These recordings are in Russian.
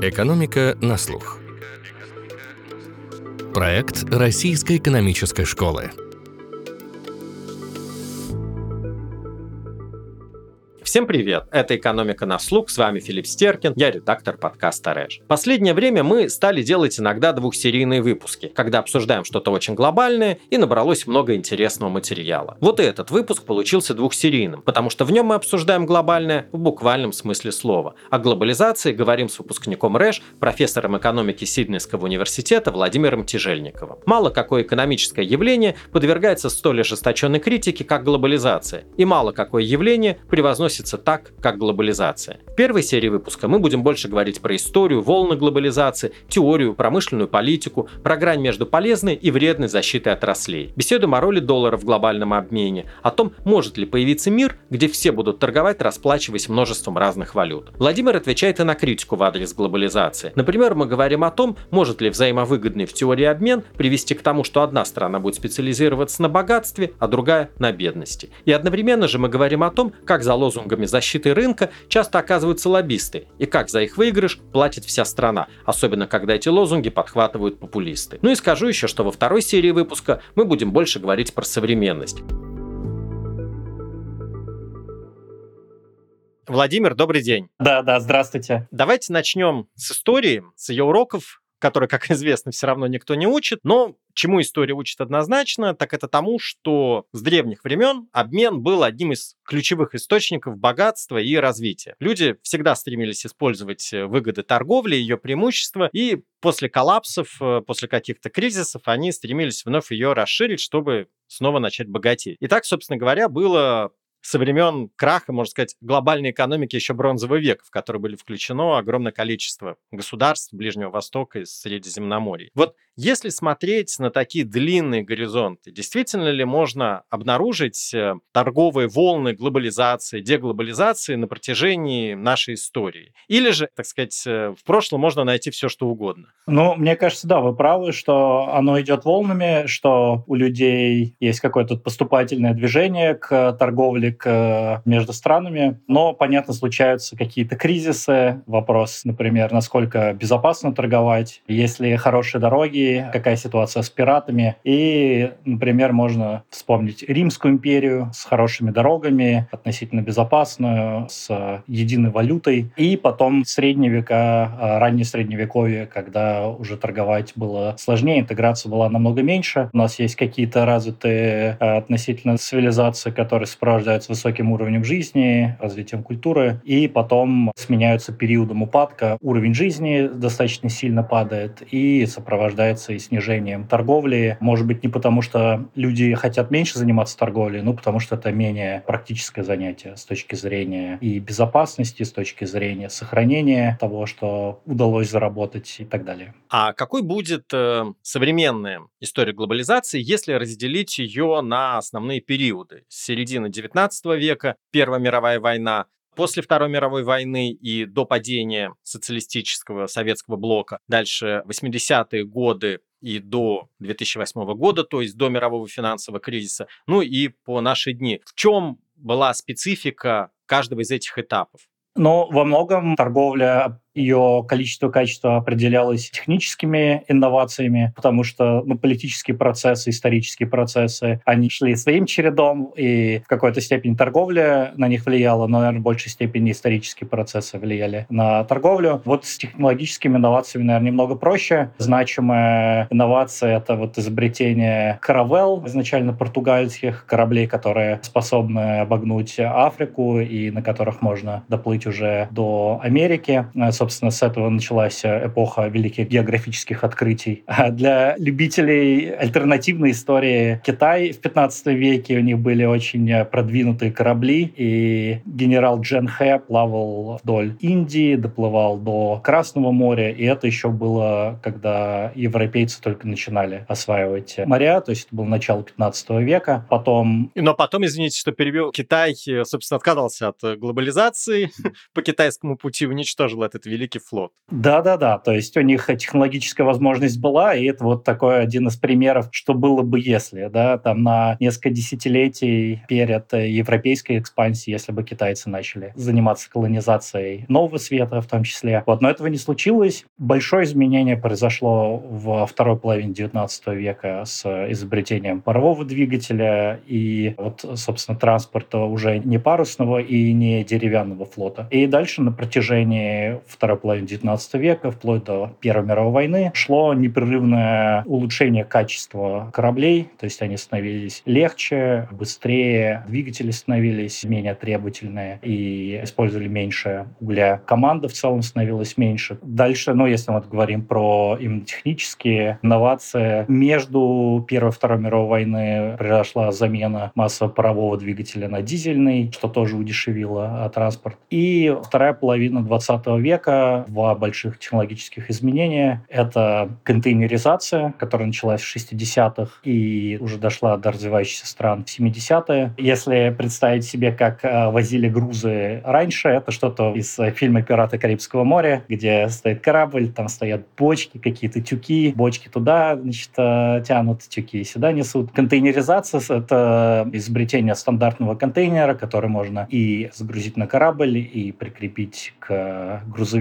Экономика на слух. Проект Российской экономической школы. Всем привет! Это «Экономика на слух», с вами Филипп Стеркин, я редактор подкаста «Рэш». Последнее время мы стали делать иногда двухсерийные выпуски, когда обсуждаем что-то очень глобальное и набралось много интересного материала. Вот и этот выпуск получился двухсерийным, потому что в нем мы обсуждаем глобальное в буквальном смысле слова. О глобализации говорим с выпускником РЭШ, профессором экономики Сиднейского университета Владимиром Тяжельниковым. Мало какое экономическое явление подвергается столь ожесточенной критике, как глобализация, и мало какое явление превозносит относится так, как глобализация. В первой серии выпуска мы будем больше говорить про историю, волны глобализации, теорию, промышленную политику, про грань между полезной и вредной защитой отраслей. Беседуем о роли доллара в глобальном обмене, о том, может ли появиться мир, где все будут торговать, расплачиваясь множеством разных валют. Владимир отвечает и на критику в адрес глобализации. Например, мы говорим о том, может ли взаимовыгодный в теории обмен привести к тому, что одна страна будет специализироваться на богатстве, а другая на бедности. И одновременно же мы говорим о том, как за лозунг лозунгами защиты рынка часто оказываются лоббисты, и как за их выигрыш платит вся страна, особенно когда эти лозунги подхватывают популисты. Ну и скажу еще, что во второй серии выпуска мы будем больше говорить про современность. Владимир, добрый день. Да, да, здравствуйте. Давайте начнем с истории, с ее уроков, которые, как известно, все равно никто не учит. Но чему история учит однозначно, так это тому, что с древних времен обмен был одним из ключевых источников богатства и развития. Люди всегда стремились использовать э, выгоды торговли, ее преимущества, и после коллапсов, э, после каких-то кризисов они стремились вновь ее расширить, чтобы снова начать богатеть. И так, собственно говоря, было со времен краха, можно сказать, глобальной экономики еще бронзового века, в который были включено огромное количество государств Ближнего Востока и Средиземноморья. Вот если смотреть на такие длинные горизонты, действительно ли можно обнаружить э, торговые волны глобализации, деглобализации на протяжении нашей истории? Или же, так сказать, э, в прошлом можно найти все, что угодно? Ну, мне кажется, да, вы правы, что оно идет волнами, что у людей есть какое-то поступательное движение к торговле к, между странами. Но, понятно, случаются какие-то кризисы. Вопрос, например, насколько безопасно торговать, есть ли хорошие дороги, какая ситуация с пиратами. И, например, можно вспомнить Римскую империю с хорошими дорогами, относительно безопасную, с единой валютой. И потом средние века, а, раннее средневековье, когда уже торговать было сложнее, интеграция была намного меньше. У нас есть какие-то развитые а, относительно цивилизации, которые сопровождаются высоким уровнем жизни, развитием культуры, и потом сменяются периодом упадка. Уровень жизни достаточно сильно падает и сопровождается и снижением торговли. Может быть, не потому, что люди хотят меньше заниматься торговлей, но потому что это менее практическое занятие с точки зрения и безопасности, с точки зрения сохранения того, что удалось заработать и так далее. А какой будет э, современная история глобализации, если разделить ее на основные периоды? С середины 19 века, Первая мировая война, после Второй мировой войны и до падения социалистического советского блока, дальше 80-е годы и до 2008 года, то есть до мирового финансового кризиса, ну и по наши дни. В чем была специфика каждого из этих этапов? Но во многом торговля ее количество качество определялось техническими инновациями, потому что ну, политические процессы, исторические процессы, они шли своим чередом, и в какой-то степени торговля на них влияла, но, наверное, в большей степени исторические процессы влияли на торговлю. Вот с технологическими инновациями, наверное, немного проще. Значимая инновация — это вот изобретение каравел, изначально португальских кораблей, которые способны обогнуть Африку и на которых можно доплыть уже до Америки. Собственно, собственно, с этого началась э, эпоха великих географических открытий. А для любителей альтернативной истории Китай в 15 веке у них были очень э, продвинутые корабли, и генерал Джен Хэ плавал вдоль Индии, доплывал до Красного моря, и это еще было, когда европейцы только начинали осваивать моря, то есть это было начало 15 века. Потом... Но потом, извините, что перебил, Китай, э, собственно, отказался от глобализации, по китайскому пути уничтожил этот великий великий флот. Да-да-да, то есть у них технологическая возможность была, и это вот такой один из примеров, что было бы если, да, там на несколько десятилетий перед европейской экспансией, если бы китайцы начали заниматься колонизацией нового света в том числе. Вот, но этого не случилось. Большое изменение произошло во второй половине 19 века с изобретением парового двигателя и вот, собственно, транспорта уже не парусного и не деревянного флота. И дальше на протяжении второй половины 19 века, вплоть до Первой мировой войны, шло непрерывное улучшение качества кораблей, то есть они становились легче, быстрее, двигатели становились менее требовательные и использовали меньше угля. Команда в целом становилась меньше. Дальше, ну, если мы говорим про именно технические инновации, между Первой и Второй мировой войны произошла замена массового парового двигателя на дизельный, что тоже удешевило транспорт. И вторая половина 20 века, два больших технологических изменения. Это контейнеризация, которая началась в 60-х и уже дошла до развивающихся стран в 70-е. Если представить себе, как э, возили грузы раньше, это что-то из фильма «Пираты Карибского моря», где стоит корабль, там стоят бочки, какие-то тюки, бочки туда, значит, э, тянут, тюки сюда несут. Контейнеризация — это изобретение стандартного контейнера, который можно и загрузить на корабль, и прикрепить к грузовику,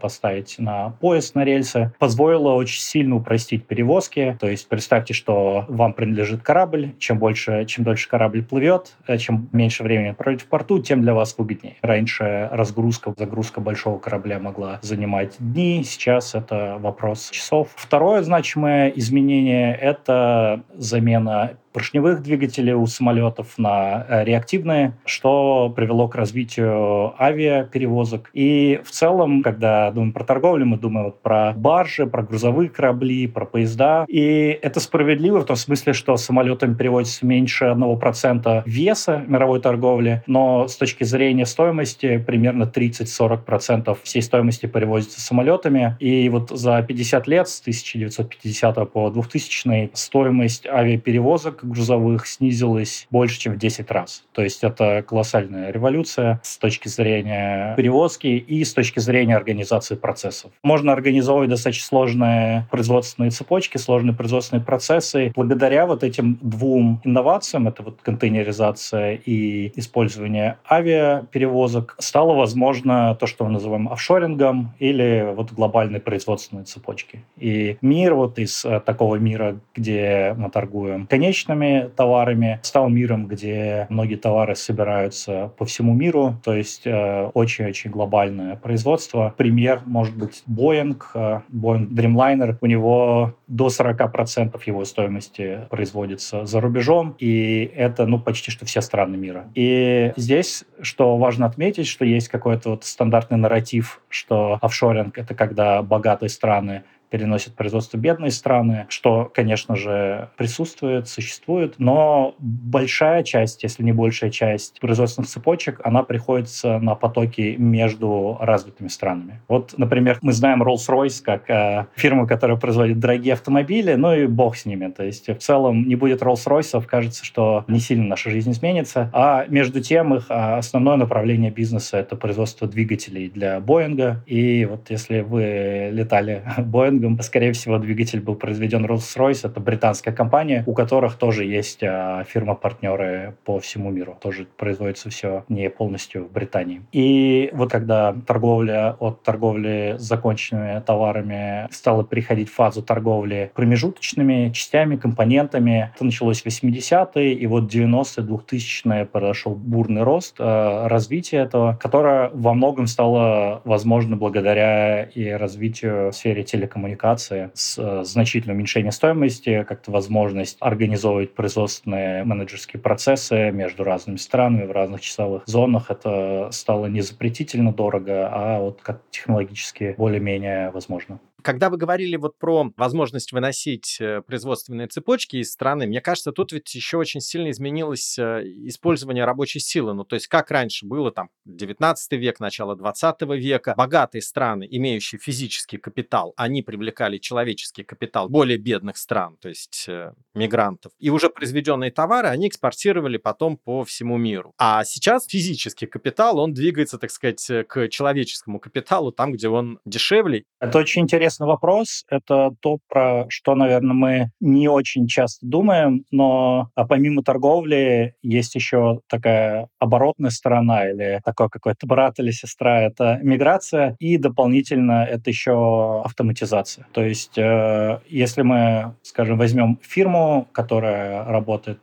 поставить на поезд на рельсы. Позволило очень сильно упростить перевозки. То есть представьте, что вам принадлежит корабль. Чем больше, чем дольше корабль плывет, э, чем меньше времени проводит в порту, тем для вас выгоднее. Раньше разгрузка, загрузка большого корабля могла занимать дни, сейчас это вопрос часов. Второе значимое изменение — это замена поршневых двигателей у самолетов на э, реактивные, что привело к развитию авиаперевозок. И в целом, когда думаем про торговлю, мы думаем вот про баржи, про грузовые корабли, про поезда. И это справедливо в том смысле, что самолетами переводится меньше 1% веса мировой торговли, но с точки зрения стоимости примерно 30-40% всей стоимости перевозится самолетами. И вот за 50 лет, с 1950 по 2000 стоимость авиаперевозок грузовых снизилась больше, чем в 10 раз. То есть это колоссальная революция с точки зрения перевозки и с точки зрения организации процессов. Можно организовывать достаточно сложные производственные цепочки, сложные производственные процессы. Благодаря вот этим двум инновациям, это вот контейнеризация и использование авиаперевозок, стало возможно то, что мы называем офшорингом или вот глобальной производственной цепочки. И мир вот из э, такого мира, где мы торгуем конечными конечными товарами, стал миром, где многие товары собираются по всему миру, то есть э, очень-очень глобальное производство. Пример может быть Boeing, э, Boeing Dreamliner, у него до 40% его стоимости производится за рубежом, и это ну, почти что все страны мира. И здесь, что важно отметить, что есть какой-то вот стандартный нарратив, что офшоринг — это когда богатые страны переносят производство бедные страны, что, конечно же, присутствует, существует, но большая часть, если не большая часть производственных цепочек, она приходится на потоки между развитыми странами. Вот, например, мы знаем Rolls-Royce как э, фирму, которая производит дорогие автомобили, ну и бог с ними. То есть в целом не будет Rolls-Royce, кажется, что не сильно наша жизнь изменится. А между тем их а, основное направление бизнеса — это производство двигателей для Боинга. И вот если вы летали Боинг, Боингом. Скорее всего, двигатель был произведен Rolls-Royce. Это британская компания, у которых тоже есть а, фирма-партнеры по всему миру. Тоже производится все не полностью в Британии. И вот когда торговля от торговли с законченными товарами стала переходить в фазу торговли промежуточными частями, компонентами, это началось в 80-е, и вот 90-е, 2000-е произошел бурный рост, э, развитие этого, которое во многом стало возможно благодаря и развитию в сфере телекоммуникаций коммуникации с э, значительным уменьшением стоимости, как-то возможность организовывать производственные менеджерские процессы между разными странами в разных часовых зонах. Это стало не запретительно дорого, а вот как технологически более-менее возможно. Когда вы говорили вот про возможность выносить э, производственные цепочки из страны, мне кажется, тут ведь еще очень сильно изменилось э, использование рабочей силы. Ну, то есть как раньше было, там, 19 век, начало 20 века, богатые страны, имеющие физический капитал, они привлекали человеческий капитал более бедных стран, то есть э, мигрантов. И уже произведенные товары они экспортировали потом по всему миру. А сейчас физический капитал, он двигается, так сказать, к человеческому капиталу, там, где он дешевле. Это очень интересный вопрос. Это то, про что, наверное, мы не очень часто думаем, но а помимо торговли есть еще такая оборотная сторона или такой какой-то брат или сестра. Это миграция и дополнительно это еще автоматизация. То есть э, если мы, скажем, возьмем фирму, которая работает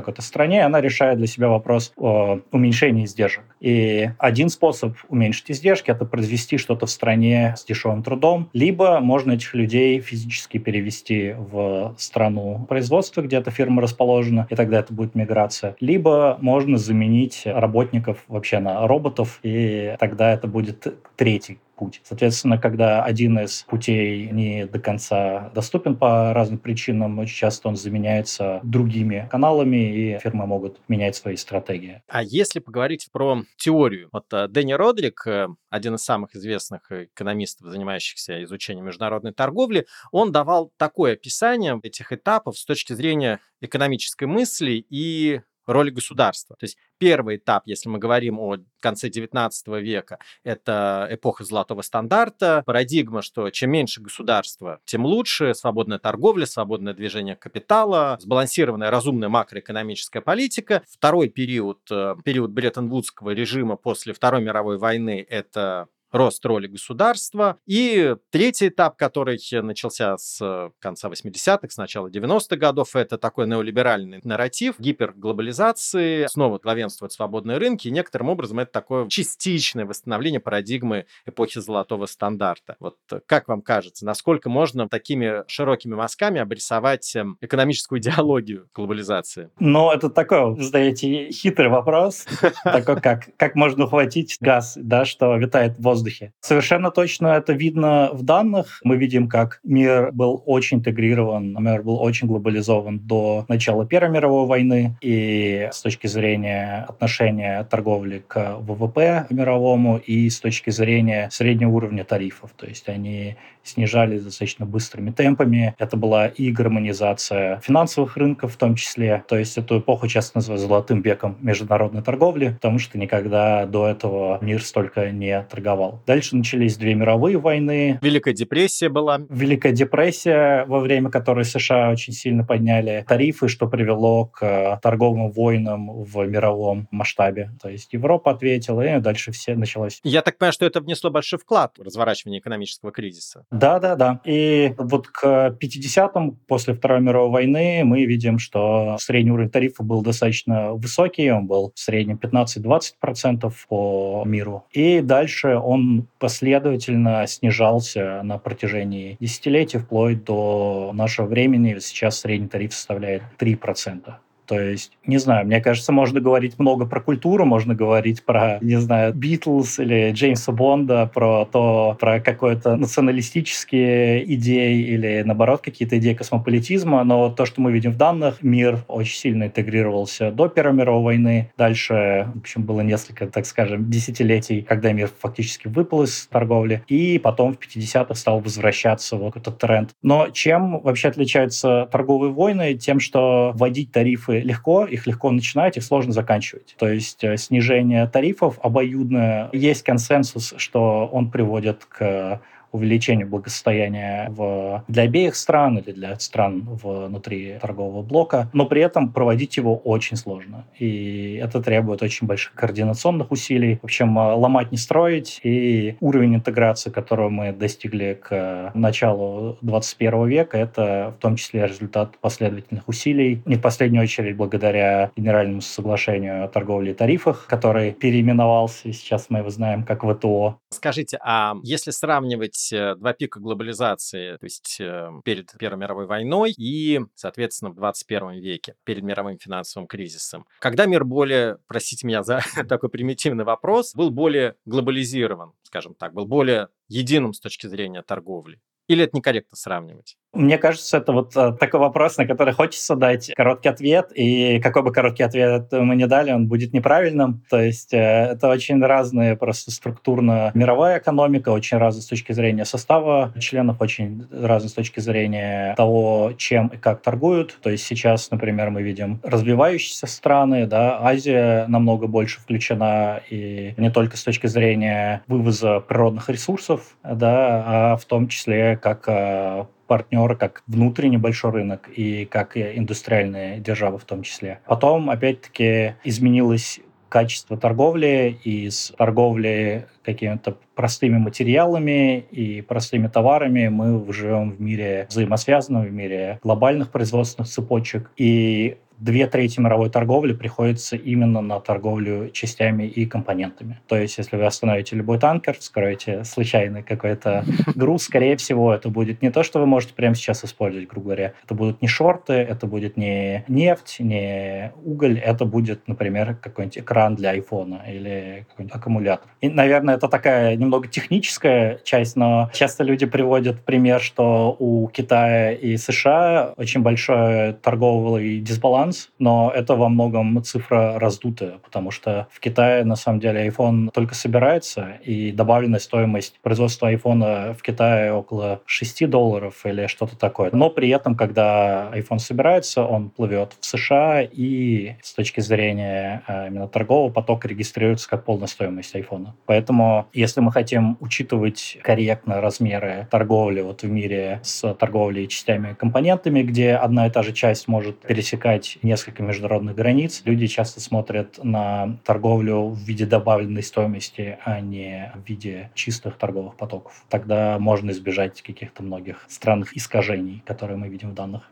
какой-то стране, она решает для себя вопрос о уменьшении издержек. И один способ уменьшить издержки — это произвести что-то в стране с дешевым трудом, либо можно этих людей физически перевести в страну производства, где эта фирма расположена, и тогда это будет миграция. Либо можно заменить работников вообще на роботов, и тогда это будет третий путь. Соответственно, когда один из путей не до конца доступен по разным причинам, очень часто он заменяется другими каналами, и фирмы могут менять свои стратегии. А если поговорить про теорию, вот э, Дэнни Родрик, э, один из самых известных экономистов, занимающихся изучением международной торговли, он давал такое описание этих этапов с точки зрения экономической мысли и роли государства. То есть первый этап, если мы говорим о конце 19 века, это эпоха золотого стандарта, парадигма, что чем меньше государства, тем лучше, свободная торговля, свободное движение капитала, сбалансированная разумная макроэкономическая политика. Второй период, э, период Бреттон-Вудского режима после Второй мировой войны, это рост роли государства. И третий этап, который начался с конца 80-х, с начала 90-х годов, это такой неолиберальный нарратив гиперглобализации, снова главенствуют свободные рынки, и некоторым образом это такое частичное восстановление парадигмы эпохи золотого стандарта. Вот как вам кажется, насколько можно такими широкими мазками обрисовать эм, экономическую идеологию глобализации? Ну, это такой, вы задаете хитрый вопрос, такой, как, как можно ухватить газ, да, что витает в воздухе воздухе. Совершенно точно это видно в данных. Мы видим, как мир был очень интегрирован, мир был очень глобализован до начала Первой мировой войны. И с точки зрения отношения торговли к ВВП мировому и с точки зрения среднего уровня тарифов. То есть они снижались достаточно быстрыми темпами. Это была и гармонизация финансовых рынков в том числе. То есть эту эпоху часто называют золотым веком международной торговли, потому что никогда до этого мир столько не торговал. Дальше начались две мировые войны. Великая депрессия была. Великая депрессия, во время которой США очень сильно подняли тарифы, что привело к торговым войнам в мировом масштабе. То есть Европа ответила, и дальше все началось. Я так понимаю, что это внесло большой вклад в разворачивание экономического кризиса. Да, да, да. И вот к 50-м, после Второй мировой войны, мы видим, что средний уровень тарифа был достаточно высокий, он был в среднем 15-20% по миру. И дальше он последовательно снижался на протяжении десятилетий, вплоть до нашего времени. Сейчас средний тариф составляет 3%. То есть, не знаю, мне кажется, можно говорить много про культуру, можно говорить про, не знаю, Битлз или Джеймса Бонда, про то, про какое-то националистические идеи или, наоборот, какие-то идеи космополитизма, но то, что мы видим в данных, мир очень сильно интегрировался до Первой мировой войны. Дальше, в общем, было несколько, так скажем, десятилетий, когда мир фактически выпал из торговли, и потом в 50-х стал возвращаться вот этот тренд. Но чем вообще отличаются торговые войны? Тем, что вводить тарифы тарифы легко, их легко начинать, их сложно заканчивать. То есть э, снижение тарифов обоюдное. Есть консенсус, что он приводит к увеличению благосостояния в, для обеих стран или для стран внутри торгового блока, но при этом проводить его очень сложно. И это требует очень больших координационных усилий. В общем, э, ломать не строить. И уровень интеграции, которого мы достигли к началу 21 века, это в том числе результат последовательных усилий. Не в последнюю очередь благодаря Генеральному соглашению о торговле и тарифах, который переименовался, сейчас мы его знаем как ВТО. Скажите, а если сравнивать есть э, два пика глобализации, то есть э, перед Первой мировой войной и, соответственно, в 21 веке, перед мировым финансовым кризисом. Когда мир более, простите меня за такой примитивный вопрос, был более глобализирован, скажем так, был более единым с точки зрения торговли? Или это некорректно сравнивать? Мне кажется, это вот э, такой вопрос, на который хочется дать короткий ответ, и какой бы короткий ответ мы не дали, он будет неправильным. То есть э, это очень разные просто структурно мировая экономика, очень разная с точки зрения состава членов, очень разная с точки зрения того, чем и как торгуют. То есть сейчас, например, мы видим развивающиеся страны, да, Азия намного больше включена, и не только с точки зрения вывоза природных ресурсов, да, а в том числе как э, партнеры как внутренний большой рынок и как индустриальные державы в том числе. Потом, опять-таки, изменилось качество торговли из торговли какими-то простыми материалами и простыми товарами мы живем в мире взаимосвязанном, в мире глобальных производственных цепочек. И две трети мировой торговли приходится именно на торговлю частями и компонентами. То есть, если вы остановите любой танкер, вскроете случайный какой-то груз, скорее всего, это будет не то, что вы можете прямо сейчас использовать, грубо говоря. Это будут не шорты, это будет не нефть, не уголь, это будет, например, какой-нибудь экран для айфона или какой-нибудь аккумулятор. И, наверное, это такая немного техническая часть, но часто люди приводят пример, что у Китая и США очень большой торговый дисбаланс, баланс, но это во многом цифра раздутая, потому что в Китае на самом деле iPhone только собирается, и добавленная стоимость производства iPhone в Китае около 6 долларов или что-то такое. Но при этом, когда iPhone собирается, он плывет в США, и с точки зрения э, именно торгового потока регистрируется как полная стоимость iPhone. Поэтому, если мы хотим учитывать корректно размеры торговли вот в мире с торговлей частями компонентами, где одна и та же часть может пересекать несколько международных границ. Люди часто смотрят на торговлю в виде добавленной стоимости, а не в виде чистых торговых потоков. Тогда можно избежать каких-то многих странных искажений, которые мы видим в данных.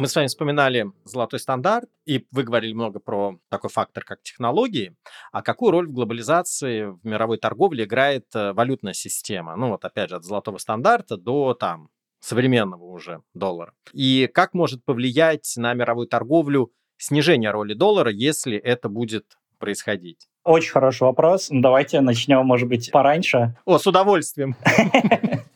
Мы с вами вспоминали золотой стандарт, и вы говорили много про такой фактор, как технологии. А какую роль в глобализации, в мировой торговле играет э, валютная система? Ну вот опять же, от золотого стандарта до там современного уже доллара. И как может повлиять на мировую торговлю снижение роли доллара, если это будет происходить? Очень хороший вопрос. Давайте начнем, может быть, пораньше. О, с удовольствием.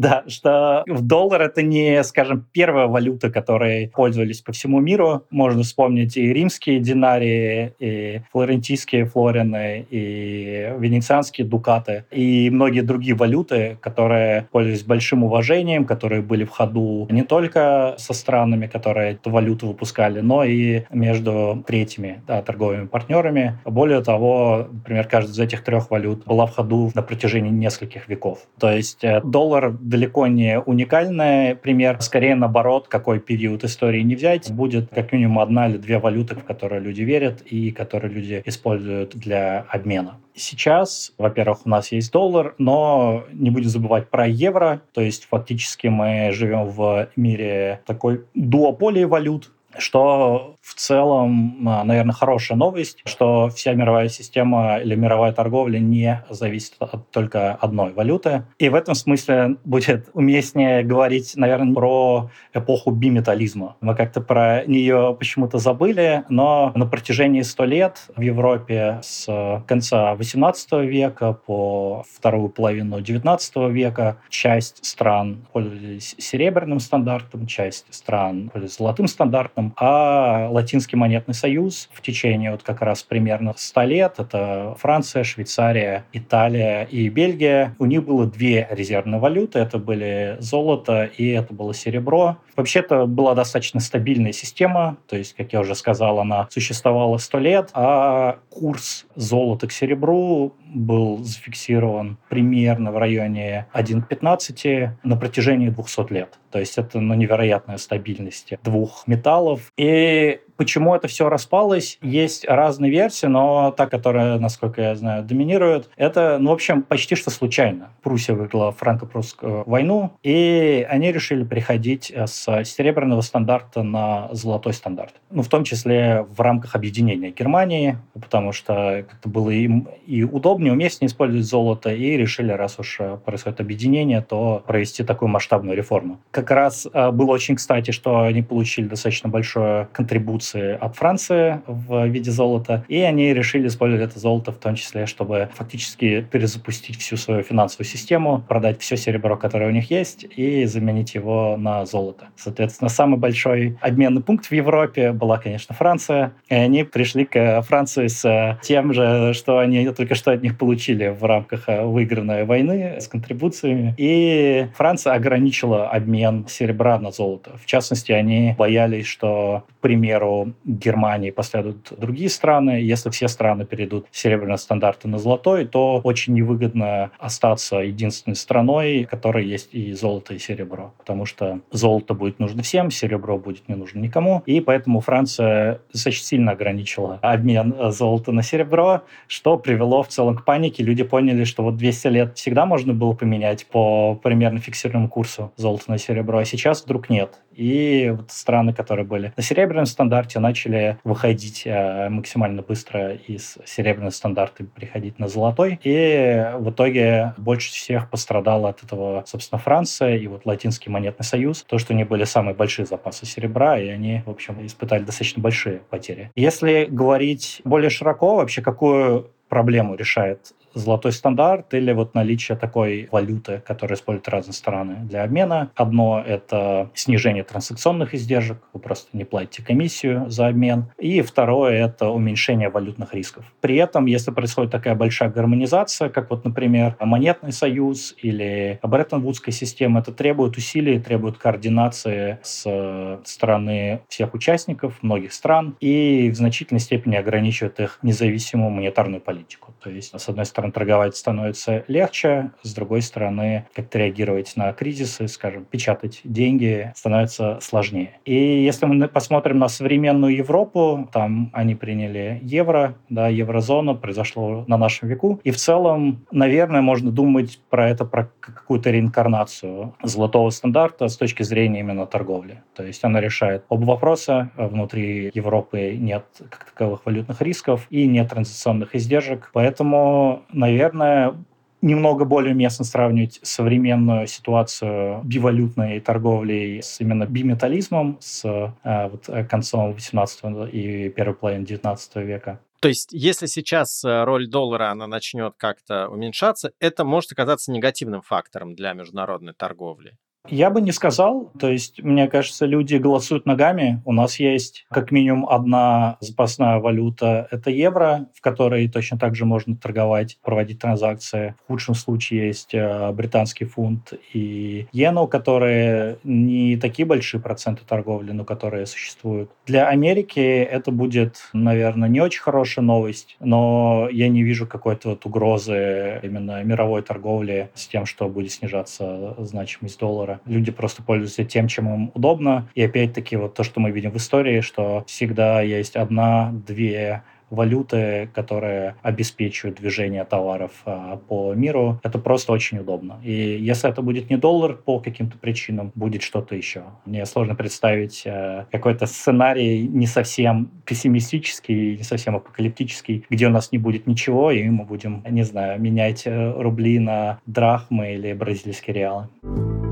Да, что в доллар это не, скажем, первая валюта, которой пользовались по всему миру. Можно вспомнить и римские динарии, и флорентийские флорины, и венецианские дукаты, и многие другие валюты, которые пользовались большим уважением, которые были в ходу не только со странами, которые эту валюту выпускали, но и между третьими да, торговыми партнерами. Более того, например, каждая из этих трех валют была в ходу на протяжении нескольких веков. То есть э, доллар далеко не уникальный пример. Скорее, наоборот, какой период истории не взять, будет как минимум одна или две валюты, в которые люди верят и которые люди используют для обмена. Сейчас, во-первых, у нас есть доллар, но не будем забывать про евро. То есть фактически мы живем в мире такой дуополии валют, что в целом, а, наверное, хорошая новость, что вся мировая система или мировая торговля не зависит от только одной валюты. И в этом смысле будет уместнее говорить, наверное, про эпоху биметаллизма. Мы как-то про нее почему-то забыли, но на протяжении 100 лет в Европе с конца 18 века по вторую половину 19 века часть стран пользовались серебряным стандартом, часть стран пользовались золотым стандартом, а Латинский монетный союз в течение вот как раз примерно 100 лет, это Франция, Швейцария, Италия и Бельгия, у них было две резервные валюты, это были золото и это было серебро. Вообще-то была достаточно стабильная система, то есть, как я уже сказал, она существовала 100 лет, а курс золота к серебру был зафиксирован примерно в районе 1,15 на протяжении 200 лет. То есть это ну, невероятная стабильность двух металлов. И Почему это все распалось? Есть разные версии, но та, которая, насколько я знаю, доминирует, это, ну, в общем, почти что случайно. Пруссия выиграла франко-прусскую войну, и они решили переходить с серебряного стандарта на золотой стандарт. Ну, в том числе в рамках объединения Германии, потому что как-то было им и удобнее, уместнее использовать золото, и решили, раз уж происходит объединение, то провести такую масштабную реформу. Как раз э, было очень кстати, что они получили достаточно большую контрибуцию контрибуции от Франции в виде золота, и они решили использовать это золото в том числе, чтобы фактически перезапустить всю свою финансовую систему, продать все серебро, которое у них есть, и заменить его на золото. Соответственно, самый большой обменный пункт в Европе была, конечно, Франция, и они пришли к Франции с тем же, что они только что от них получили в рамках выигранной войны с контрибуциями. И Франция ограничила обмен серебра на золото. В частности, они боялись, что, к примеру, Германии последуют другие страны. Если все страны перейдут с серебряного стандарта на золотой, то очень невыгодно остаться единственной страной, которой есть и золото, и серебро. Потому что золото будет нужно всем, серебро будет не нужно никому. И поэтому Франция достаточно сильно ограничила обмен золота на серебро, что привело в целом к панике. Люди поняли, что вот 200 лет всегда можно было поменять по примерно фиксированному курсу золото на серебро, а сейчас вдруг нет. И вот страны, которые были на серебряном стандарте, начали выходить э, максимально быстро из серебряного стандарта и приходить на золотой. И в итоге больше всех пострадала от этого, собственно, Франция и вот Латинский монетный союз. То, что у них были самые большие запасы серебра, и они, в общем, испытали достаточно большие потери. Если говорить более широко, вообще какую проблему решает золотой стандарт или вот наличие такой валюты, которую используют разные страны для обмена. Одно — это снижение транзакционных издержек, вы просто не платите комиссию за обмен. И второе — это уменьшение валютных рисков. При этом, если происходит такая большая гармонизация, как вот, например, монетный союз или Бреттон-Вудская система, это требует усилий, требует координации с стороны всех участников, многих стран, и в значительной степени ограничивает их независимую монетарную политику. То есть, с одной стороны, стороны, торговать становится легче, с другой стороны, как-то реагировать на кризисы, скажем, печатать деньги становится сложнее. И если мы посмотрим на современную Европу, там они приняли евро, да, еврозону, произошло на нашем веку. И в целом, наверное, можно думать про это, про какую-то реинкарнацию золотого стандарта с точки зрения именно торговли. То есть она решает оба вопроса. Внутри Европы нет как таковых валютных рисков и нет транзакционных издержек. Поэтому наверное, немного более уместно сравнивать современную ситуацию бивалютной торговли с именно биметаллизмом, с э, вот, э, концом 18 и первой половины 19 века. То есть, если сейчас э, роль доллара она начнет как-то уменьшаться, это может оказаться негативным фактором для международной торговли. Я бы не сказал. То есть, мне кажется, люди голосуют ногами. У нас есть как минимум одна запасная валюта – это евро, в которой точно так же можно торговать, проводить транзакции. В худшем случае есть э, британский фунт и иену, которые не такие большие проценты торговли, но которые существуют. Для Америки это будет, наверное, не очень хорошая новость, но я не вижу какой-то вот угрозы именно мировой торговли с тем, что будет снижаться значимость доллара доллара. Люди просто пользуются тем, чем им удобно. И опять-таки вот то, что мы видим в истории, что всегда есть одна-две валюты, которые обеспечивают движение товаров а, по миру. Это просто очень удобно. И если это будет не доллар по каким-то причинам, будет что-то еще. Мне сложно представить а, какой-то сценарий не совсем пессимистический, не совсем апокалиптический, где у нас не будет ничего, и мы будем, не знаю, менять э, рубли на драхмы или бразильские реалы.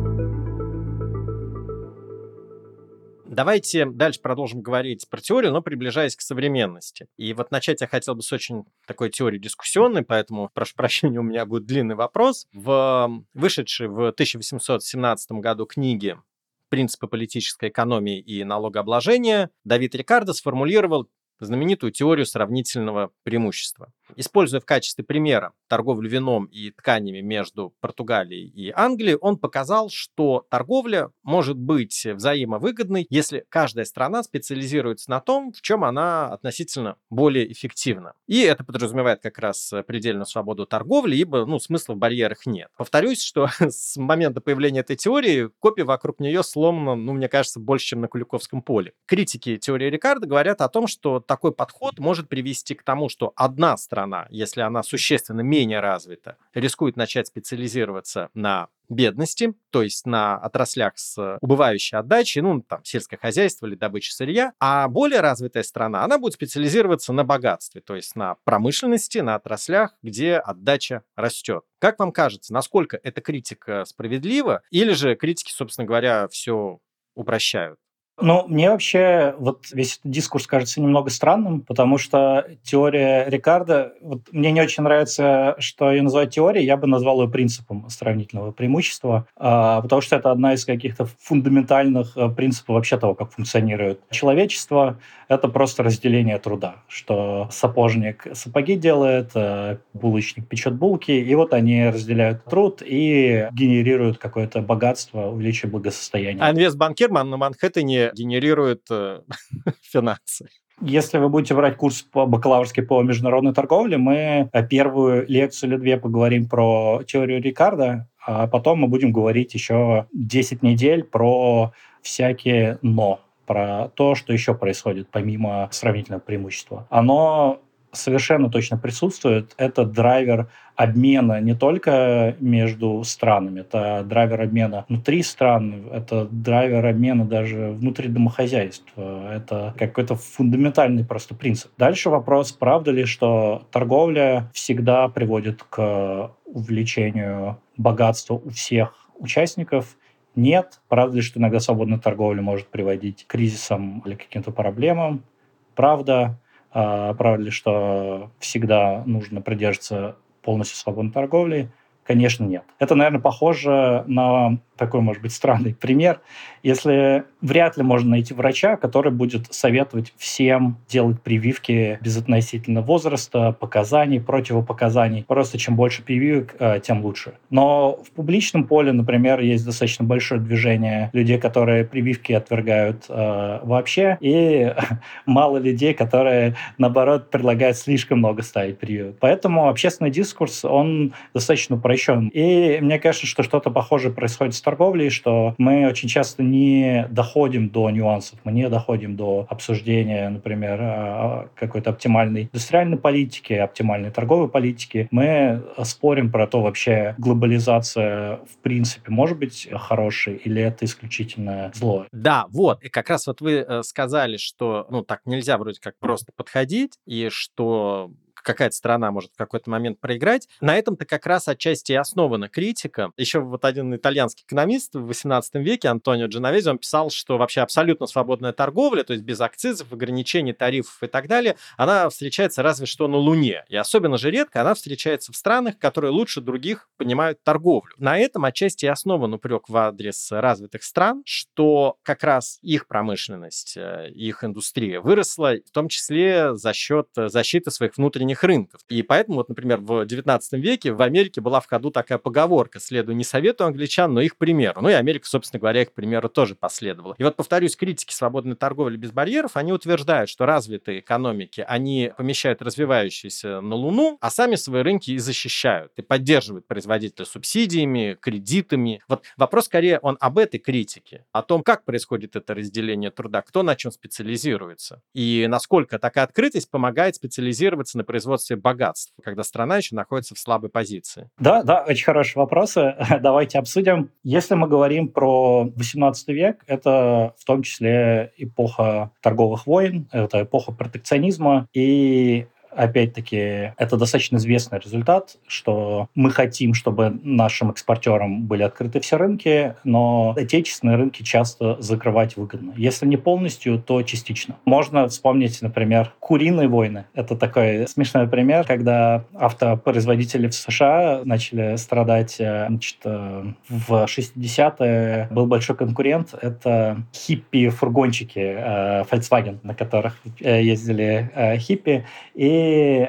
Давайте дальше продолжим говорить про теорию, но приближаясь к современности. И вот начать я хотел бы с очень такой теории дискуссионной, поэтому, прошу прощения, у меня будет длинный вопрос. В вышедшей в 1817 году книге «Принципы политической экономии и налогообложения» Давид Рикардо сформулировал знаменитую теорию сравнительного преимущества. Используя в качестве примера торговлю вином и тканями между Португалией и Англией, он показал, что торговля может быть взаимовыгодной, если каждая страна специализируется на том, в чем она относительно более эффективна. И это подразумевает как раз предельную свободу торговли, ибо ну, смысла в барьерах нет. Повторюсь, что с момента появления этой теории копия вокруг нее сломана, ну, мне кажется, больше, чем на Куликовском поле. Критики теории Рикардо говорят о том, что такой подход может привести к тому, что одна страна если она существенно менее развита, рискует начать специализироваться на бедности, то есть на отраслях с убывающей отдачей, ну, там, сельское хозяйство или добыча сырья, а более развитая страна, она будет специализироваться на богатстве, то есть на промышленности, на отраслях, где отдача растет. Как вам кажется, насколько эта критика справедлива, или же критики, собственно говоря, все упрощают? Ну, мне вообще вот весь этот дискурс кажется немного странным, потому что теория Рикардо, вот мне не очень нравится, что ее называют теорией, я бы назвал ее принципом сравнительного преимущества, а, потому что это одна из каких-то фундаментальных э, принципов вообще того, как функционирует человечество. Это просто разделение труда, что сапожник сапоги делает, э, булочник печет булки, и вот они разделяют труд и генерируют какое-то богатство, увеличивая благосостояние. А инвестбанкир на Манхэттене генерирует э, финансы. Если вы будете брать курс по бакалаврский по международной торговле, мы первую лекцию или две поговорим про теорию Рикардо, а потом мы будем говорить еще 10 недель про всякие «но», про то, что еще происходит помимо сравнительного преимущества. Оно совершенно точно присутствует. Это драйвер обмена не только между странами, это драйвер обмена внутри стран, это драйвер обмена даже внутри домохозяйства. Это какой-то фундаментальный просто принцип. Дальше вопрос, правда ли, что торговля всегда приводит к увеличению богатства у всех участников, нет. Правда ли, что иногда свободная торговля может приводить к кризисам или каким-то проблемам? Правда. А, правда что всегда нужно придерживаться полностью свободной торговли? Конечно, нет. Это, наверное, похоже на такой, может быть, странный пример. Если вряд ли можно найти врача, который будет советовать всем делать прививки без относительно возраста, показаний, противопоказаний. Просто чем больше прививок, э, тем лучше. Но в публичном поле, например, есть достаточно большое движение людей, которые прививки отвергают э, вообще, и мало людей, которые, наоборот, предлагают слишком много ставить прививок. Поэтому общественный дискурс, он достаточно упрощен. И мне кажется, что что-то похожее происходит с торговлей, что мы очень часто не доходим до нюансов, мы не доходим до обсуждения, например, а, какой-то оптимальной индустриальной политики, оптимальной торговой политики. Мы спорим про то, вообще глобализация в принципе может быть хорошей или это исключительно зло. Да, вот. И как раз вот вы э, сказали, что ну так нельзя вроде как просто подходить, и что какая-то страна может в какой-то момент проиграть. На этом-то как раз отчасти и основана критика. Еще вот один итальянский экономист в 18 веке, Антонио Дженовези, он писал, что вообще абсолютно свободная торговля, то есть без акцизов, ограничений, тарифов и так далее, она встречается разве что на Луне. И особенно же редко она встречается в странах, которые лучше других понимают торговлю. На этом отчасти и основан упрек в адрес развитых стран, что как раз их промышленность, э, их индустрия выросла, в том числе за счет защиты своих внутренних внутренних рынков. И поэтому, вот, например, в 19 веке в Америке была в ходу такая поговорка «следуй не совету англичан, но их примеру». Ну и Америка, собственно говоря, их примеру тоже последовала. И вот, повторюсь, критики свободной торговли без барьеров, они утверждают, что развитые экономики, они помещают развивающиеся на Луну, а сами свои рынки и защищают, и поддерживают производителя субсидиями, кредитами. Вот вопрос скорее он об этой критике, о том, как происходит это разделение труда, кто на чем специализируется, и насколько такая открытость помогает специализироваться на производстве богатств, когда страна еще находится в слабой позиции? Да, да, очень хорошие вопросы. Давайте обсудим. Если мы говорим про 18 век, это в том числе эпоха торговых войн, это эпоха протекционизма, и опять-таки, это достаточно известный результат, что мы хотим, чтобы нашим экспортерам были открыты все рынки, но отечественные рынки часто закрывать выгодно. Если не полностью, то частично. Можно вспомнить, например, куриные войны. Это такой смешной пример, когда автопроизводители в США начали страдать э, значит, э, в 60-е. Был большой конкурент. Это хиппи-фургончики э, Volkswagen, на которых ездили хиппи. И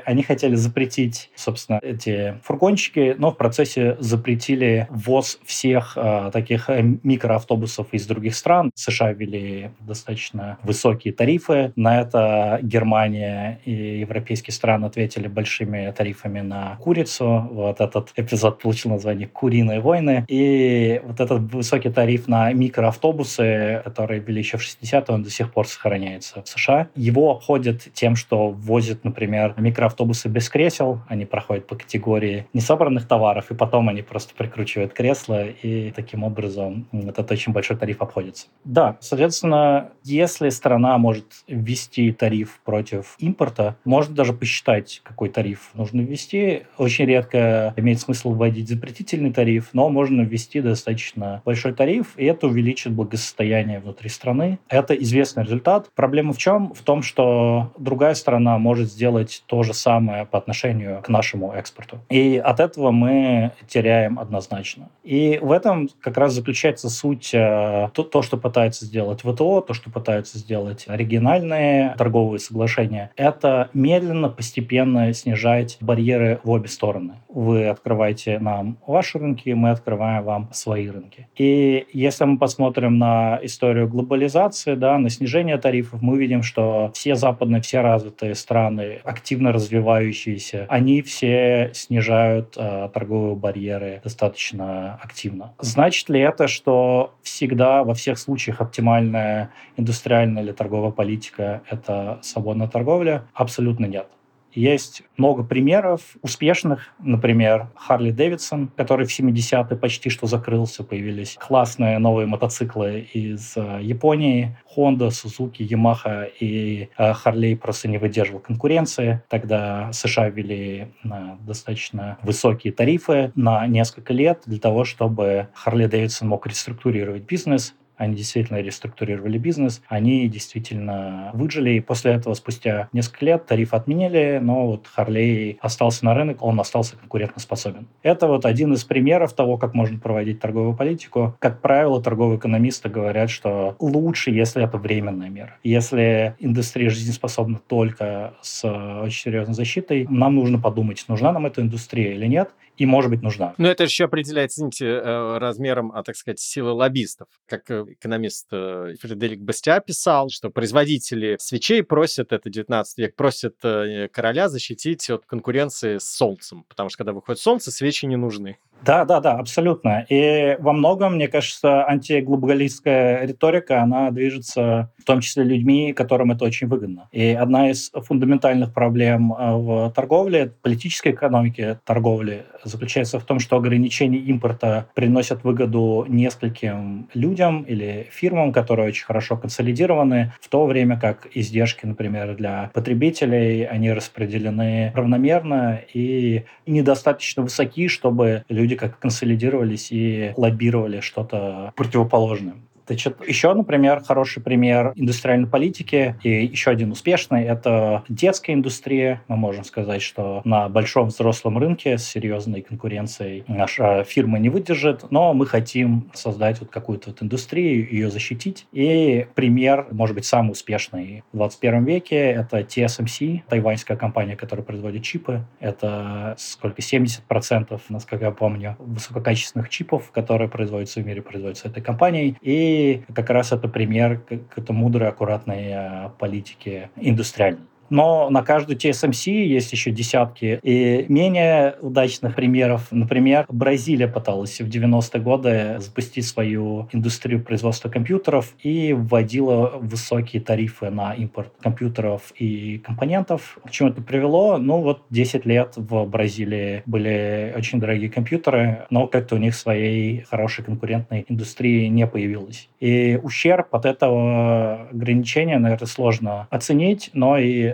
они хотели запретить, собственно, эти фургончики, но в процессе запретили ввоз всех э, таких микроавтобусов из других стран. США ввели достаточно высокие тарифы. На это Германия и европейские страны ответили большими тарифами на курицу. Вот этот эпизод получил название «Куриные войны». И вот этот высокий тариф на микроавтобусы, которые ввели еще в 60-е, он до сих пор сохраняется в США. Его обходят тем, что ввозят, например, например, микроавтобусы без кресел, они проходят по категории несобранных товаров, и потом они просто прикручивают кресло, и таким образом этот очень большой тариф обходится. Да, соответственно, если страна может ввести тариф против импорта, можно даже посчитать, какой тариф нужно ввести. Очень редко имеет смысл вводить запретительный тариф, но можно ввести достаточно большой тариф, и это увеличит благосостояние внутри страны. Это известный результат. Проблема в чем? В том, что другая страна может сделать то же самое по отношению к нашему экспорту. И от этого мы теряем однозначно. И в этом как раз заключается суть э, то, то что пытается сделать ВТО, то, что пытаются сделать региональные торговые соглашения. Это медленно, постепенно снижать барьеры в обе стороны. Вы открываете нам ваши рынки, мы открываем вам свои рынки. И если мы посмотрим на историю глобализации, да, на снижение тарифов, мы видим, что все западные, все развитые страны, активно развивающиеся, они все снижают э, торговые барьеры достаточно активно. Значит ли это, что всегда во всех случаях оптимальная индустриальная или торговая политика — это свободная торговля? Абсолютно нет. Есть много примеров успешных, например, Харли Дэвидсон, который в 70-е почти что закрылся, появились классные новые мотоциклы из э, Японии, Honda, Suzuki, Yamaha и Harley э, просто не выдерживал конкуренции. Тогда США ввели на достаточно высокие тарифы на несколько лет для того, чтобы Harley Davidson мог реструктурировать бизнес, они действительно реструктурировали бизнес, они действительно выжили, и после этого, спустя несколько лет, тариф отменили, но вот Харлей остался на рынок, он остался конкурентоспособен. Это вот один из примеров того, как можно проводить торговую политику. Как правило, торговые экономисты говорят, что лучше, если это временная мера. Если индустрия жизнеспособна только с очень серьезной защитой, нам нужно подумать, нужна нам эта индустрия или нет, и, может быть, нужна. Но это еще определяется, извините, э, размером, а, так сказать, силы лоббистов. Как э, экономист э, Фредерик Бастиа писал, что производители свечей просят, это 19 век, просят короля защитить от конкуренции с солнцем, потому что когда выходит солнце, свечи не нужны. Да, да, да, абсолютно. И во многом, мне кажется, антиглобалистская риторика, она движется в том числе людьми, которым это очень выгодно. И одна из фундаментальных проблем в торговле, политической экономике торговли, заключается в том, что ограничения импорта приносят выгоду нескольким людям или фирмам, которые очень хорошо консолидированы, в то время как издержки, например, для потребителей, они распределены равномерно и недостаточно высоки, чтобы люди как консолидировались и лоббировали что-то противоположное. Значит, еще, например, хороший пример индустриальной политики и еще один успешный – это детская индустрия. Мы можем сказать, что на большом взрослом рынке с серьезной конкуренцией наша фирма не выдержит, но мы хотим создать вот какую-то вот индустрию, ее защитить. И пример, может быть, самый успешный в 21 веке – это TSMC, тайваньская компания, которая производит чипы. Это сколько? 70%, насколько я помню, высококачественных чипов, которые производятся в мире, производятся этой компанией. И как раз это пример какой-то мудрой, аккуратной э, политики индустриальной. Но на каждую TSMC есть еще десятки и менее удачных примеров. Например, Бразилия пыталась в 90-е годы запустить свою индустрию производства компьютеров и вводила высокие тарифы на импорт компьютеров и компонентов. К чему это привело? Ну вот 10 лет в Бразилии были очень дорогие компьютеры, но как-то у них своей хорошей конкурентной индустрии не появилось. И ущерб от этого ограничения, наверное, сложно оценить, но и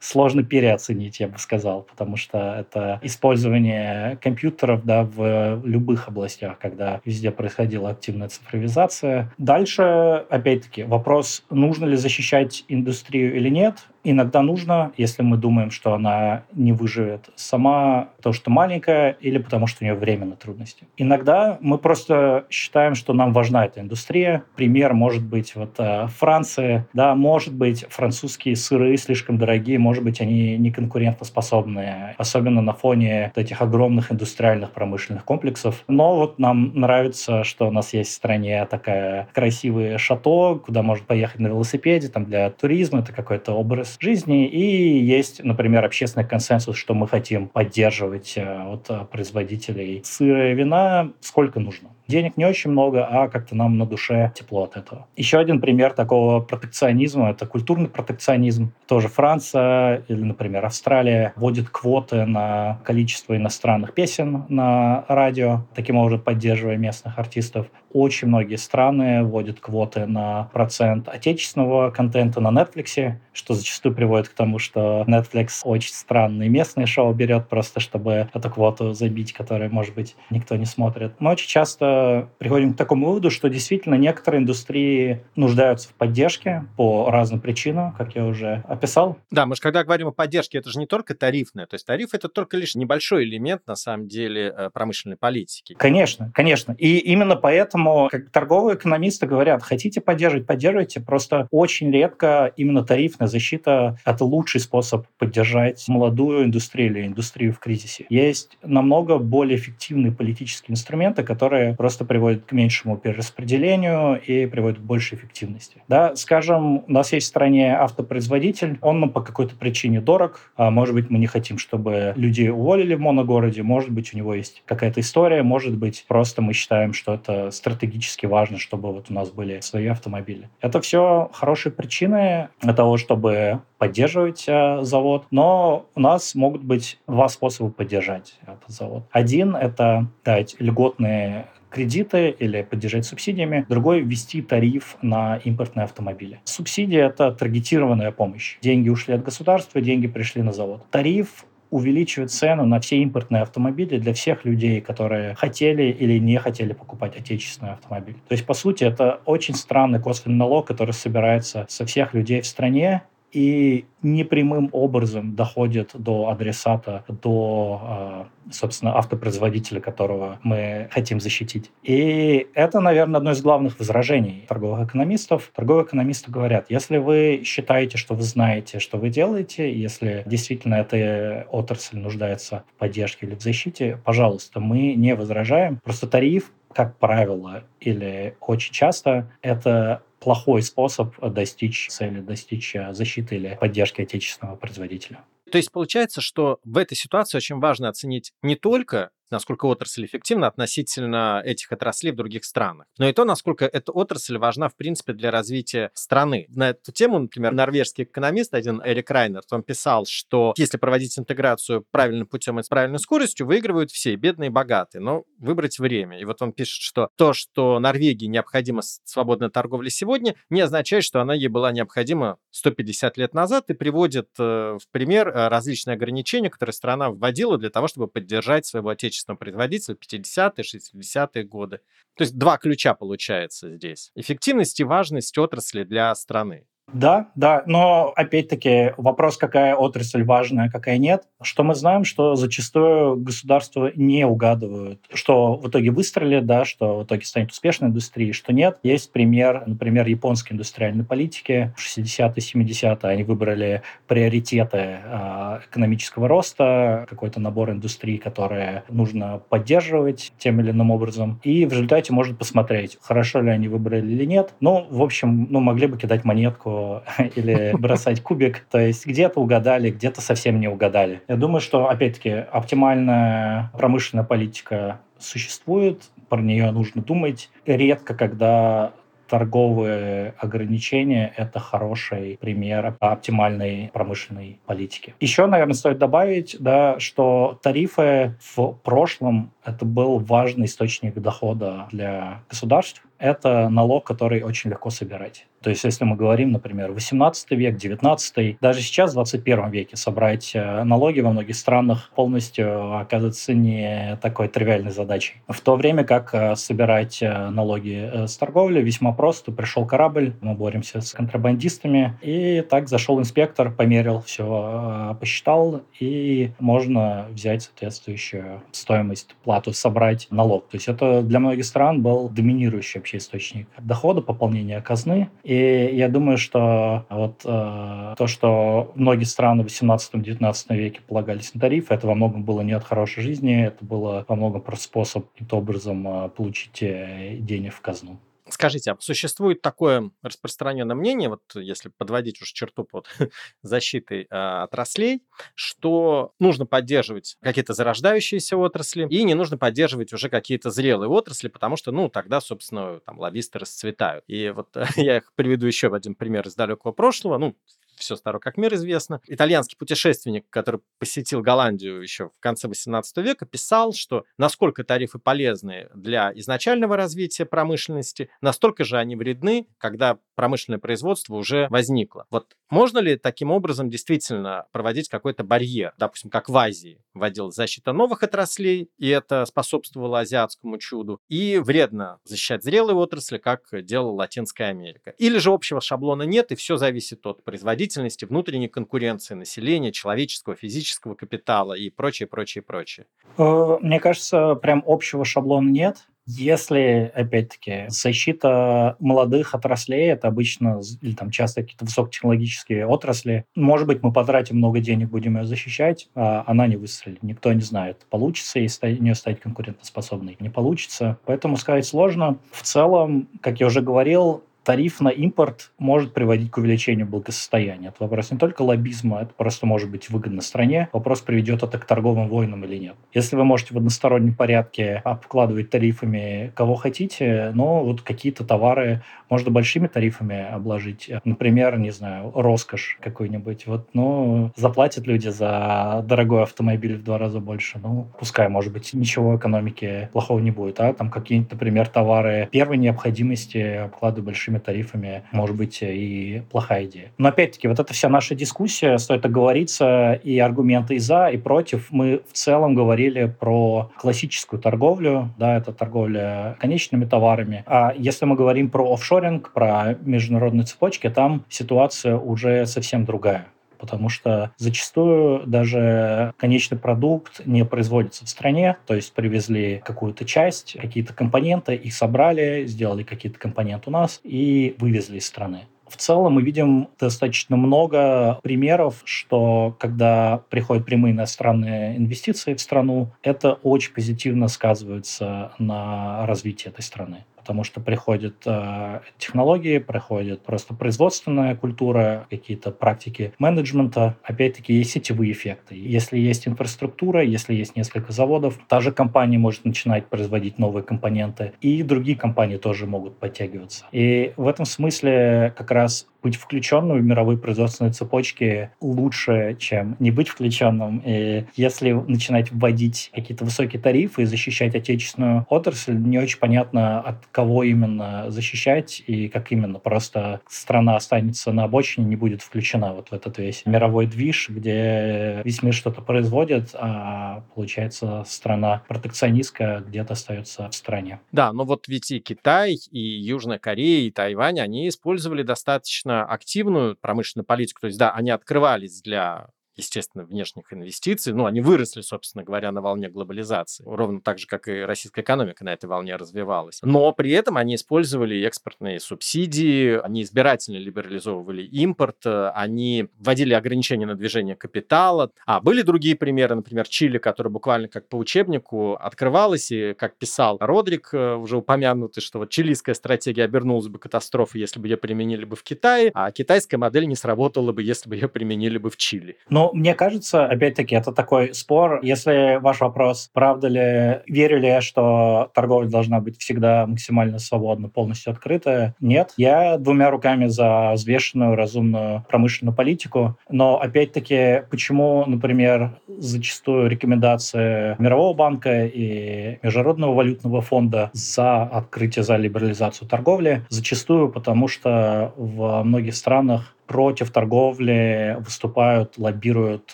сложно переоценить, я бы сказал, потому что это использование компьютеров да, в любых областях, когда везде происходила активная цифровизация. Дальше, опять-таки, вопрос, нужно ли защищать индустрию или нет, иногда нужно, если мы думаем, что она не выживет сама, потому что маленькая или потому что у нее временные трудности. Иногда мы просто считаем, что нам важна эта индустрия. Пример может быть вот э, Франция, да, может быть французские сыры слишком дорогие, может быть они не конкурентоспособные, особенно на фоне вот этих огромных индустриальных промышленных комплексов. Но вот нам нравится, что у нас есть в стране такая красивая шато, куда можно поехать на велосипеде, там для туризма, это какой-то образ жизни, и есть, например, общественный консенсус, что мы хотим поддерживать э, от э, производителей сыра и вина сколько нужно. Денег не очень много, а как-то нам на душе тепло от этого. Еще один пример такого протекционизма — это культурный протекционизм. Тоже Франция или, например, Австралия вводит квоты на количество иностранных песен на радио, таким образом поддерживая местных артистов. Очень многие страны вводят квоты на процент отечественного контента на Netflix, что зачастую приводит к тому, что Netflix очень странные местные шоу берет просто, чтобы эту квоту забить, которую, может быть, никто не смотрит. Мы очень часто приходим к такому выводу, что действительно некоторые индустрии нуждаются в поддержке по разным причинам, как я уже описал. Да, мы же когда говорим о поддержке, это же не только тарифная. То есть тариф — это только лишь небольшой элемент, на самом деле, э, промышленной политики. Конечно, конечно. И именно поэтому Поэтому как торговые экономисты говорят, хотите поддерживать, поддерживайте. Просто очень редко именно тарифная защита – это лучший способ поддержать молодую индустрию или индустрию в кризисе. Есть намного более эффективные политические инструменты, которые просто приводят к меньшему перераспределению и приводят к большей эффективности. Да, скажем, у нас есть в стране автопроизводитель, он нам по какой-то причине дорог, а может быть, мы не хотим, чтобы люди уволили в моногороде, может быть, у него есть какая-то история, может быть, просто мы считаем, что это стратегически важно, чтобы вот у нас были свои автомобили. Это все хорошие причины для того, чтобы поддерживать э, завод, но у нас могут быть два способа поддержать этот завод. Один — это дать льготные кредиты или поддержать субсидиями, другой — ввести тариф на импортные автомобили. Субсидия — это таргетированная помощь. Деньги ушли от государства, деньги пришли на завод. Тариф увеличивает цену на все импортные автомобили для всех людей, которые хотели или не хотели покупать отечественный автомобиль. То есть, по сути, это очень странный косвенный налог, который собирается со всех людей в стране, и непрямым образом доходит до адресата, до, а, собственно, автопроизводителя, которого мы хотим защитить. И это, наверное, одно из главных возражений торговых экономистов. Торговые экономисты говорят, если вы считаете, что вы знаете, что вы делаете, если действительно эта отрасль нуждается в поддержке или в защите, пожалуйста, мы не возражаем. Просто тариф как правило, или очень часто, это плохой способ достичь цели, достичь э, защиты или поддержки отечественного производителя. То есть получается, что в этой ситуации очень важно оценить не только насколько отрасль эффективна относительно этих отраслей в других странах. Но и то, насколько эта отрасль важна, в принципе, для развития страны. На эту тему, например, норвежский экономист, один Эрик Райнерт, он писал, что если проводить интеграцию правильным путем и с правильной скоростью, выигрывают все, бедные и богатые, но выбрать время. И вот он пишет, что то, что Норвегии необходима свободная торговля сегодня, не означает, что она ей была необходима 150 лет назад и приводит э, в пример э, различные ограничения, которые страна вводила для того, чтобы поддержать своего отечественного отечественного производителя 50-е, 60-е годы. То есть два ключа получается здесь. Эффективность и важность отрасли для страны. Да, да, но опять-таки вопрос, какая отрасль важная, какая нет. Что мы знаем, что зачастую государства не угадывают, что в итоге выстрелит, да, что в итоге станет успешной индустрией, что нет. Есть пример, например, японской индустриальной политики. В 60-е, 70-е они выбрали приоритеты э, экономического роста, какой-то набор индустрий, которые нужно поддерживать тем или иным образом. И в результате можно посмотреть, хорошо ли они выбрали или нет. Ну, в общем, ну, могли бы кидать монетку или бросать кубик. То есть где-то угадали, где-то совсем не угадали. Я думаю, что, опять-таки, оптимальная промышленная политика существует, про нее нужно думать. Редко, когда торговые ограничения – это хороший пример оптимальной промышленной политики. Еще, наверное, стоит добавить, да, что тарифы в прошлом – это был важный источник дохода для государств. Это налог, который очень легко собирать. То есть, если мы говорим, например, 18 век, 19, даже сейчас, в 21 веке, собрать э, налоги во многих странах полностью оказывается не такой тривиальной задачей. В то время как э, собирать э, налоги с торговли весьма просто. Пришел корабль, мы боремся с контрабандистами, и так зашел инспектор, померил все, посчитал, и можно взять соответствующую стоимость, плату, собрать налог. То есть это для многих стран был доминирующий вообще источник дохода, пополнения казны. И я думаю, что вот э, то, что многие страны в 18-19 веке полагались на тарифы, это во многом было не от хорошей жизни, это было во многом просто способ каким-то образом э, получить э, денег в казну. Скажите, а существует такое распространенное мнение, вот если подводить уж черту под защитой э, отраслей, что нужно поддерживать какие-то зарождающиеся отрасли и не нужно поддерживать уже какие-то зрелые отрасли, потому что, ну, тогда, собственно, там лоббисты расцветают. И вот я их приведу еще один пример из далекого прошлого. Ну, все старо как мир известно. Итальянский путешественник, который посетил Голландию еще в конце 18 века, писал, что насколько тарифы полезны для изначального развития промышленности, настолько же они вредны, когда промышленное производство уже возникло. Вот можно ли таким образом действительно проводить какой-то барьер, допустим, как в Азии вводил защита новых отраслей, и это способствовало азиатскому чуду, и вредно защищать зрелые отрасли, как делала Латинская Америка. Или же общего шаблона нет, и все зависит от производительности, внутренней конкуренции населения, человеческого, физического капитала и прочее, прочее, прочее. Э, мне кажется, прям общего шаблона нет. Если, опять-таки, защита молодых отраслей, это обычно, или там часто какие-то высокотехнологические отрасли, может быть, мы потратим много денег, будем ее защищать, а она не выстрелит. Никто не знает, получится ей стать, нее стать конкурентоспособной. Не получится. Поэтому сказать сложно. В целом, как я уже говорил, тариф на импорт может приводить к увеличению благосостояния. Это вопрос не только лоббизма, это просто может быть выгодно стране. Вопрос, приведет это к торговым войнам или нет. Если вы можете в одностороннем порядке обкладывать тарифами кого хотите, но вот какие-то товары можно большими тарифами обложить. Например, не знаю, роскошь какой-нибудь. Вот, ну, заплатят люди за дорогой автомобиль в два раза больше. Ну, пускай, может быть, ничего экономики плохого не будет. А там какие-нибудь, например, товары первой необходимости обкладывают большими большими тарифами может быть и плохая идея. Но опять-таки, вот эта вся наша дискуссия, стоит оговориться, и аргументы и за, и против. Мы в целом говорили про классическую торговлю, да, это торговля конечными товарами. А если мы говорим про офшоринг, про международные цепочки, там ситуация уже совсем другая потому что зачастую даже конечный продукт не производится в стране, то есть привезли какую-то часть, какие-то компоненты, их собрали, сделали какие-то компоненты у нас и вывезли из страны. В целом мы видим достаточно много примеров, что когда приходят прямые иностранные инвестиции в страну, это очень позитивно сказывается на развитии этой страны потому что приходят э, технологии, приходит просто производственная культура, какие-то практики менеджмента. Опять-таки, есть сетевые эффекты. Если есть инфраструктура, если есть несколько заводов, та же компания может начинать производить новые компоненты, и другие компании тоже могут подтягиваться. И в этом смысле как раз быть включенным в мировые производственные цепочки лучше, чем не быть включенным. И если начинать вводить какие-то высокие тарифы и защищать отечественную отрасль, не очень понятно, от кого именно защищать и как именно. Просто страна останется на обочине, не будет включена вот в этот весь мировой движ, где весь мир что-то производит, а получается страна протекционистская где-то остается в стране. Да, но вот ведь и Китай, и Южная Корея, и Тайвань, они использовали достаточно активную промышленную политику. То есть, да, они открывались для естественно, внешних инвестиций. Ну, они выросли, собственно говоря, на волне глобализации, ровно так же, как и российская экономика на этой волне развивалась. Но при этом они использовали экспортные субсидии, они избирательно либерализовывали импорт, они вводили ограничения на движение капитала. А были другие примеры, например, Чили, который буквально как по учебнику открывалась, и, как писал Родрик, э, уже упомянутый, что вот чилийская стратегия обернулась бы катастрофой, если бы ее применили бы в Китае, а китайская модель не сработала бы, если бы ее применили бы в Чили. Но мне кажется, опять-таки, это такой спор. Если ваш вопрос, правда ли, верю ли я, что торговля должна быть всегда максимально свободна, полностью открытая, нет. Я двумя руками за взвешенную, разумную промышленную политику. Но, опять-таки, почему, например, зачастую рекомендации Мирового банка и Международного валютного фонда за открытие, за либерализацию торговли, зачастую потому, что в многих странах против торговли выступают, лоббируют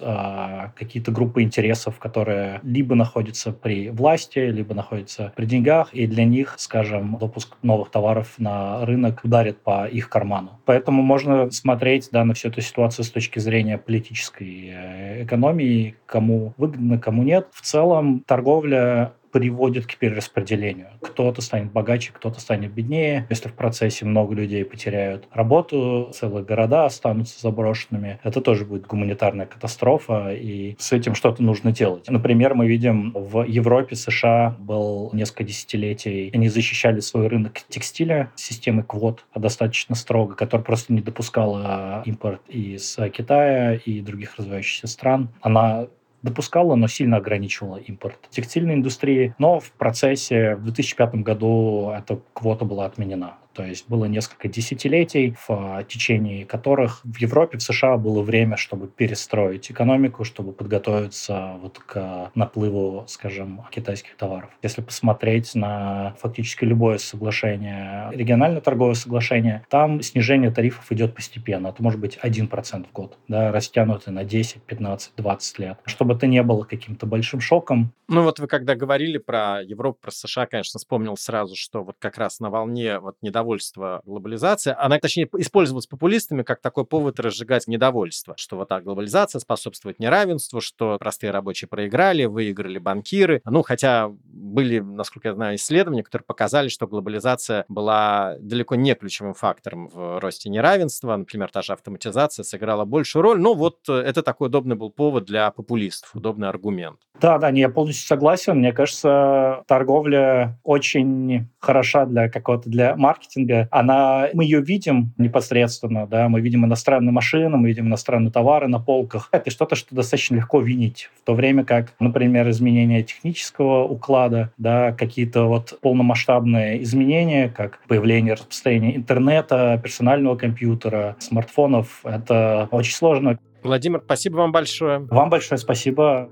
э, какие-то группы интересов, которые либо находятся при власти, либо находятся при деньгах, и для них, скажем, допуск новых товаров на рынок ударит по их карману. Поэтому можно смотреть да, на всю эту ситуацию с точки зрения политической э, экономии, кому выгодно, кому нет. В целом торговля приводит к перераспределению. Кто-то станет богаче, кто-то станет беднее. Если в процессе много людей потеряют работу, целые города останутся заброшенными, это тоже будет гуманитарная катастрофа, и с этим что-то нужно делать. Например, мы видим в Европе, США был несколько десятилетий, они защищали свой рынок текстиля системой квот достаточно строго, которая просто не допускала импорт из Китая и других развивающихся стран. Она допускала, но сильно ограничивала импорт текстильной индустрии. Но в процессе в 2005 году эта квота была отменена. То есть было несколько десятилетий, в течение которых в Европе, в США было время, чтобы перестроить экономику, чтобы подготовиться вот к наплыву, скажем, китайских товаров. Если посмотреть на фактически любое соглашение, региональное торговое соглашение, там снижение тарифов идет постепенно. Это может быть 1% в год, да, растянутый на 10, 15, 20 лет. Чтобы это не было каким-то большим шоком. Ну вот вы когда говорили про Европу, про США, конечно, вспомнил сразу, что вот как раз на волне вот недавно недовольство глобализации, она, точнее, использовалась популистами как такой повод разжигать недовольство, что вот так глобализация способствует неравенству, что простые рабочие проиграли, выиграли банкиры. Ну, хотя были, насколько я знаю, исследования, которые показали, что глобализация была далеко не ключевым фактором в росте неравенства. Например, та же автоматизация сыграла большую роль. Ну, вот э, это такой удобный был повод для популистов, удобный аргумент. Да, да, я полностью согласен. Мне кажется, торговля очень хороша для какого-то для маркетинга. Она, мы ее видим непосредственно, да, мы видим иностранные машины, мы видим иностранные товары на полках. Это что-то, что достаточно легко винить, в то время как, например, изменение технического уклада, да, какие-то вот полномасштабные изменения, как появление распространения интернета, персонального компьютера, смартфонов, это очень сложно. Владимир, спасибо вам большое. Вам большое спасибо.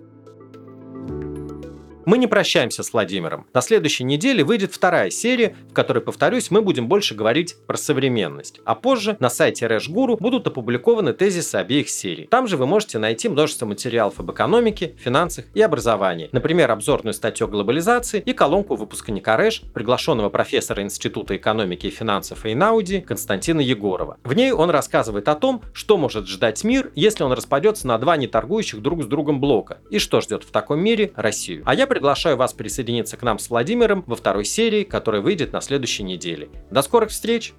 Мы не прощаемся с Владимиром. На следующей неделе выйдет вторая серия, в которой, повторюсь, мы будем больше говорить про современность. А позже на сайте Рэш-Гуру будут опубликованы тезисы обеих серий. Там же вы можете найти множество материалов об экономике, финансах и образовании. Например, обзорную статью о глобализации и колонку выпускника Рэш, приглашенного профессора Института экономики и финансов Эйнауди Константина Егорова. В ней он рассказывает о том, что может ждать мир, если он распадется на два неторгующих друг с другом блока, и что ждет в таком мире Россию. А я приглашаю вас присоединиться к нам с Владимиром во второй серии, которая выйдет на следующей неделе. До скорых встреч!